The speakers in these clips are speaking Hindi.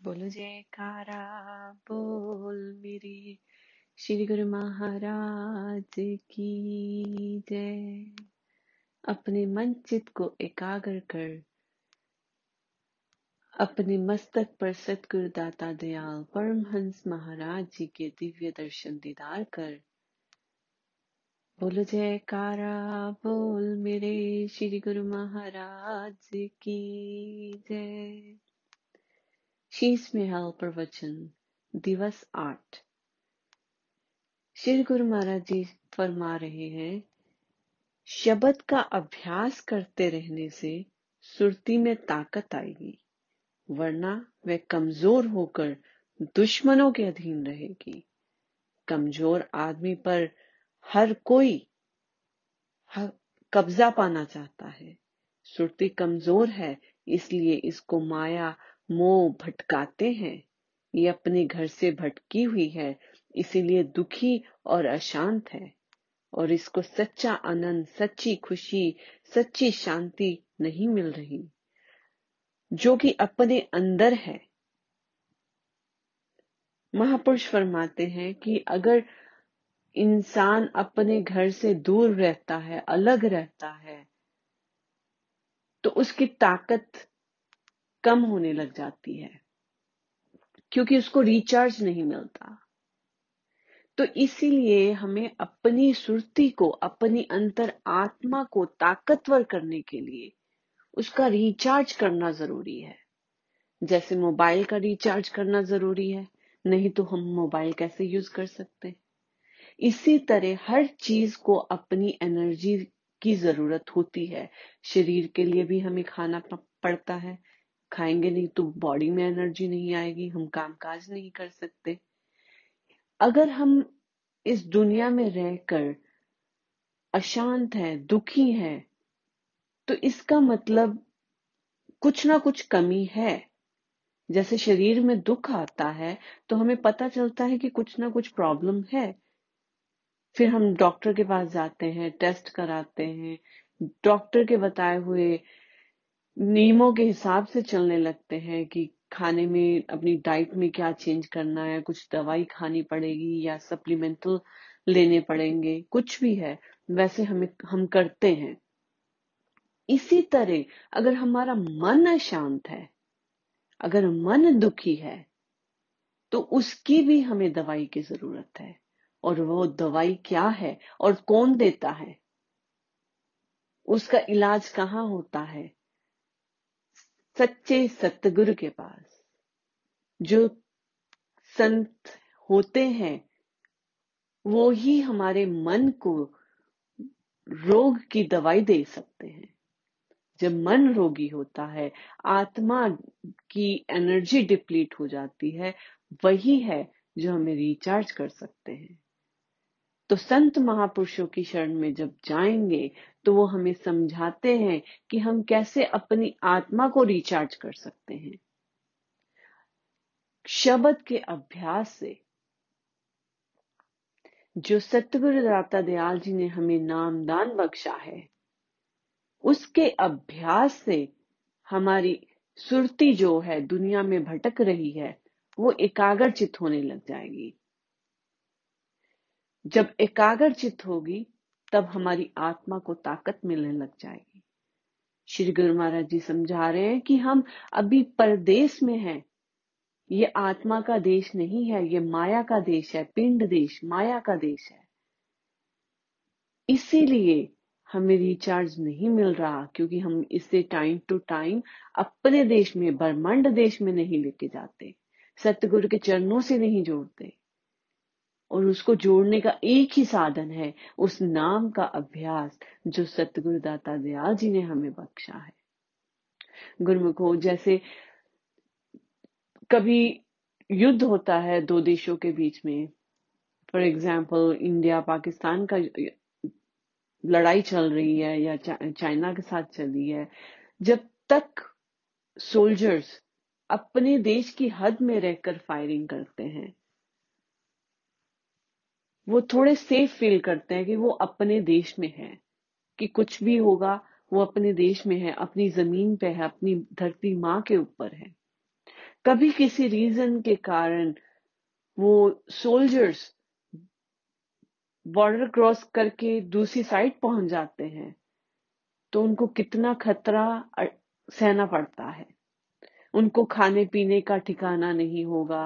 बोलो जयकारा बोल मेरे श्री गुरु महाराज की जय। अपने मन चित को एकाग्र कर, अपने मस्तक पर सतगुरु दाता दयाल परमहंस महाराज जी के दिव्य दर्शन दीदार कर। बोलो जयकारा बोल मेरे श्री गुरु महाराज की जय। शीश हल प्रवचन। दिवस आठ। श्री गुरु महाराज जी फरमा रहे हैं, शब्द का अभ्यास करते रहने से सुरती में ताकत आएगी, वरना वह कमज़ोर होकर दुश्मनों के अधीन रहेगी। कमज़ोर आदमी पर हर कोई कब्जा पाना चाहता है। सुरती कमज़ोर है, इसलिए इसको माया मोह भटकाते हैं। ये अपने घर से भटकी हुई है, इसीलिए दुखी और अशांत है। और इसको सच्चा आनंद, सच्ची खुशी, सच्ची शांति नहीं मिल रही। जो कि अपने अंदर है। महापुरुष फरमाते हैं कि अगर इंसान अपने घर से दूर रहता है, अलग रहता है तो उसकी ताकत कम होने लग जाती है, क्योंकि उसको रिचार्ज नहीं मिलता। तो इसीलिए हमें अपनी सुरती को, अपनी अंतर आत्मा को ताकतवर करने के लिए उसका रिचार्ज करना ज़रूरी है। जैसे मोबाइल का रिचार्ज करना ज़रूरी है, नहीं तो हम मोबाइल कैसे यूज़ कर सकते इसी तरह हर चीज़ को अपनी एनर्जी की ज़रूरत होती है। शरीर के लिए भी हमें खाना पड़ता है खाएँगे नहीं तो बॉडी में एनर्जी नहीं आएगी, हम काम काज नहीं कर सकते। अगर हम इस दुनिया में रहकर अशांत है, दुखी है तो इसका मतलब कुछ ना कुछ कमी है। जैसे शरीर में दुख आता है तो हमें पता चलता है कि कुछ ना कुछ प्रॉब्लम है। फिर हम डॉक्टर के पास जाते हैं टेस्ट कराते हैं डॉक्टर के बताए हुए नियमों के हिसाब से चलने लगते हैं कि खाने में, अपनी डाइट में क्या चेंज करना है, कुछ दवाई खानी पड़ेगी या सप्लीमेंटल लेने पड़ेंगे, कुछ भी है, वैसे हमें, हम करते हैं। इसी तरह, अगर हमारा मन अशांत है, अगर मन दुखी है तो उसकी भी हमें दवाई की ज़रूरत है। और वो दवाई क्या है और कौन देता है? उसका इलाज कहाँ होता है? सच्चे सतगुरु के पास, जो संत होते हैं, वो ही हमारे मन को रोग की दवाई दे सकते हैं। जब मन रोगी होता है, आत्मा की एनर्जी डिप्लीट हो जाती है, वही है जो हमें रिचार्ज कर सकते हैं। तो संत महापुरुषों की शरण में जब जाएँगे तो वो हमें समझाते हैं कि हम कैसे अपनी आत्मा को रिचार्ज कर सकते हैं। शब्द के अभ्यास से, जो सतगुरु दाता दयाल जी ने हमें नामदान बख्शा है, उसके अभ्यास से हमारी सुरती जो है दुनिया में भटक रही है, वो एकाग्रचित होने लग जाएगी। जब एकाग्र चित होगी, तब हमारी आत्मा को ताकत मिलने लग जाएगी। श्री गुरु महाराज जी समझा रहे हैं कि हम अभी परदेश में हैं। ये आत्मा का देश नहीं है, ये माया का देश है, पिंड देश, माया का देश है। इसीलिए हमें रिचार्ज नहीं मिल रहा, क्योंकि हम इसे टाइम टू टाइम अपने देश में, ब्रह्मांड देश में नहीं लेके जाते। सतगुरु के चरणों से नहीं जोड़ते। और उसको जोड़ने का एक ही साधन है, उस नाम का अभ्यास जो सतगुरुदाता दयाल जी ने हमें बख्शा है। गुरुमुखो, जैसे कभी युद्ध होता है दो देशों के बीच में फॉर एग्ज़ाम्पल इंडिया पाकिस्तान का लड़ाई चल रही है या चाइना के साथ चल रही है, जब तक सोल्जर्स अपने देश की हद में रहकर फायरिंग करते हैं वो थोड़े सेफ़ फील करते हैं कि वो अपने देश में है, कि कुछ भी होगा, वो अपने देश में है, अपनी ज़मीन पे है, अपनी धरती माँ के ऊपर है। कभी किसी रीजन के कारण वो सोल्जर्स बॉर्डर क्रॉस करके दूसरी साइड पहुँच जाते हैं तो उनको कितना खतरा सहना पड़ता है। उनको खाने पीने का ठिकाना नहीं होगा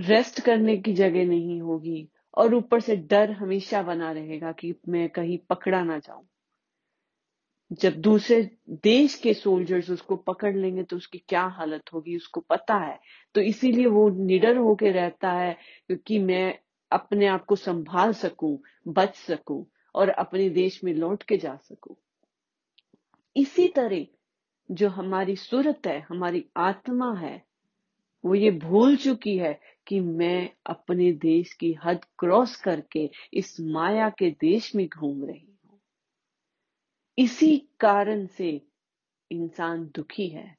रेस्ट करने की जगह नहीं होगी। और ऊपर से डर हमेशा बना रहेगा कि मैं कहीं पकड़ा ना जाऊँ। जब दूसरे देश के सोल्जर्स उसको पकड़ लेंगे तो उसकी क्या हालत होगी उसको पता है। तो इसीलिए वो निडर होके रहता है क्योंकि मैं अपने आप को संभाल सकूँ, बच सकूँ और अपने देश में लौट के जा सकूँ। इसी तरह जो हमारी सूरत है, हमारी आत्मा है, वो ये भूल चुकी है कि मैं अपने देश की हद क्रॉस करके इस माया के देश में घूम रही हूँ। इसी कारण से इंसान दुखी है,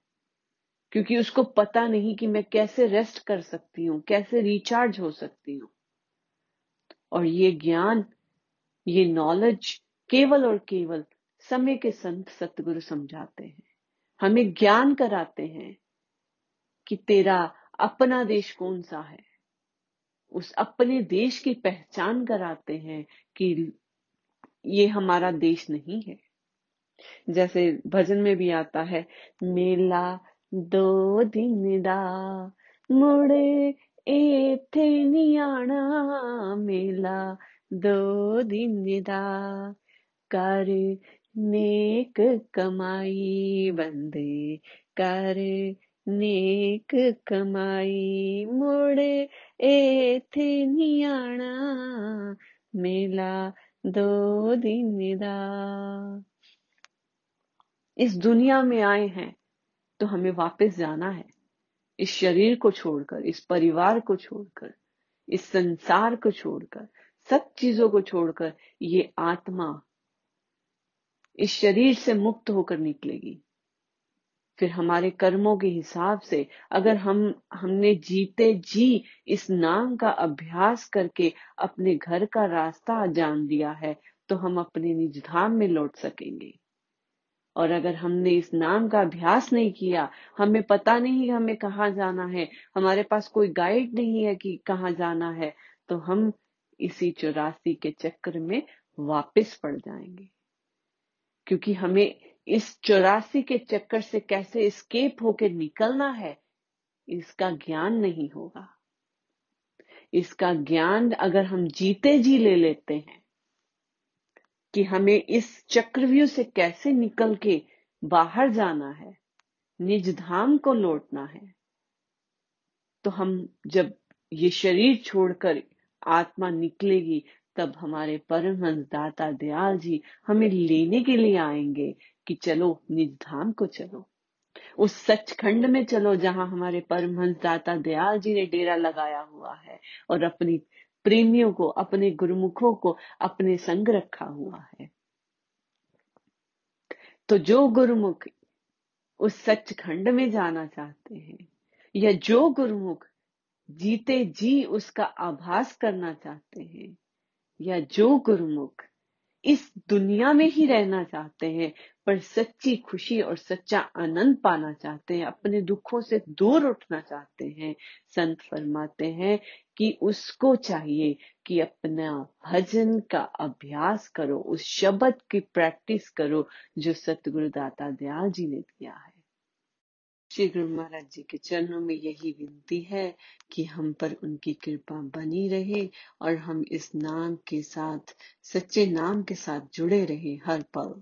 क्योंकि उसको पता नहीं कि मैं कैसे रेस्ट कर सकती हूँ, कैसे रिचार्ज हो सकती हूँ। और ये ज्ञान, ये नॉलेज केवल और केवल समय के संत सतगुरु समझाते हैं। हमें ज्ञान कराते हैं कि तेरा अपना देश कौन सा है? उस अपने देश की पहचान कराते हैं कि ये हमारा देश नहीं है। जैसे भजन में भी आता है, मेला दो दिन दा, मुड़े थे नियाणा, मेला दो दिन दा, कर नेक कमाई बंदे, कर नेक कमाई मुड़े ए थे नियाणा, मेला दो दिन दा इस दुनिया में आए हैं तो हमें वापस जाना है। इस शरीर को छोड़कर, इस परिवार को छोड़कर, इस संसार को छोड़कर, सब चीज़ों को छोड़कर ये आत्मा इस शरीर से मुक्त होकर निकलेगी। फिर हमारे कर्मों के हिसाब से अगर हम हमने जीते जी इस नाम का अभ्यास करके अपने घर का रास्ता जान लिया है तो हम अपने निज धाम में लौट सकेंगे। और अगर हमने इस नाम का अभ्यास नहीं किया हमें पता नहीं हमें कहाँ जाना है हमारे पास कोई गाइड नहीं है कि कहाँ जाना है तो हम इसी चौरासी के चक्र में वापस पड़ जाएँगे। क्योंकि हमें इस चौरासी के चक्कर से कैसे स्केप होकर निकलना है, इसका ज्ञान नहीं होगा। इसका ज्ञान अगर हम जीते जी ले लेते हैं, कि हमें इस चक्रव्यूह से कैसे निकल के बाहर जाना है, निज धाम को लौटना है तो हम जब ये शरीर छोड़कर आत्मा निकलेगी, तब हमारे परमहंस दाता दयाल जी हमें लेने के लिए आएँगे कि चलो निज धाम को चलो। उस सचखंड में चलो, जहाँ हमारे परमहंस दाता दयाल जी ने डेरा लगाया हुआ है और अपनी प्रेमियों को, अपने गुरुमुखों को, अपने संग रखा हुआ है। तो जो गुरुमुख उस सचखंड में जाना चाहते हैं, या जो गुरुमुख जीते जी उसका आभास करना चाहते हैं, या जो गुरुमुख इस दुनिया में ही रहना चाहते हैं पर सच्ची खुशी और सच्चा आनंद पाना चाहते हैं, अपने दुखों से दूर उठना चाहते हैं। संत फरमाते हैं कि उसको चाहिए कि अपना भजन का अभ्यास करो, उस शब्द की प्रैक्टिस करो जो सतगुरु दाता दयाल जी ने दिया है। श्री गुरु महाराज जी के चरणों में यही विनती है कि हम पर उनकी कृपा बनी रहे और हम इस नाम के साथ, सच्चे नाम के साथ जुड़े रहे, हर पल।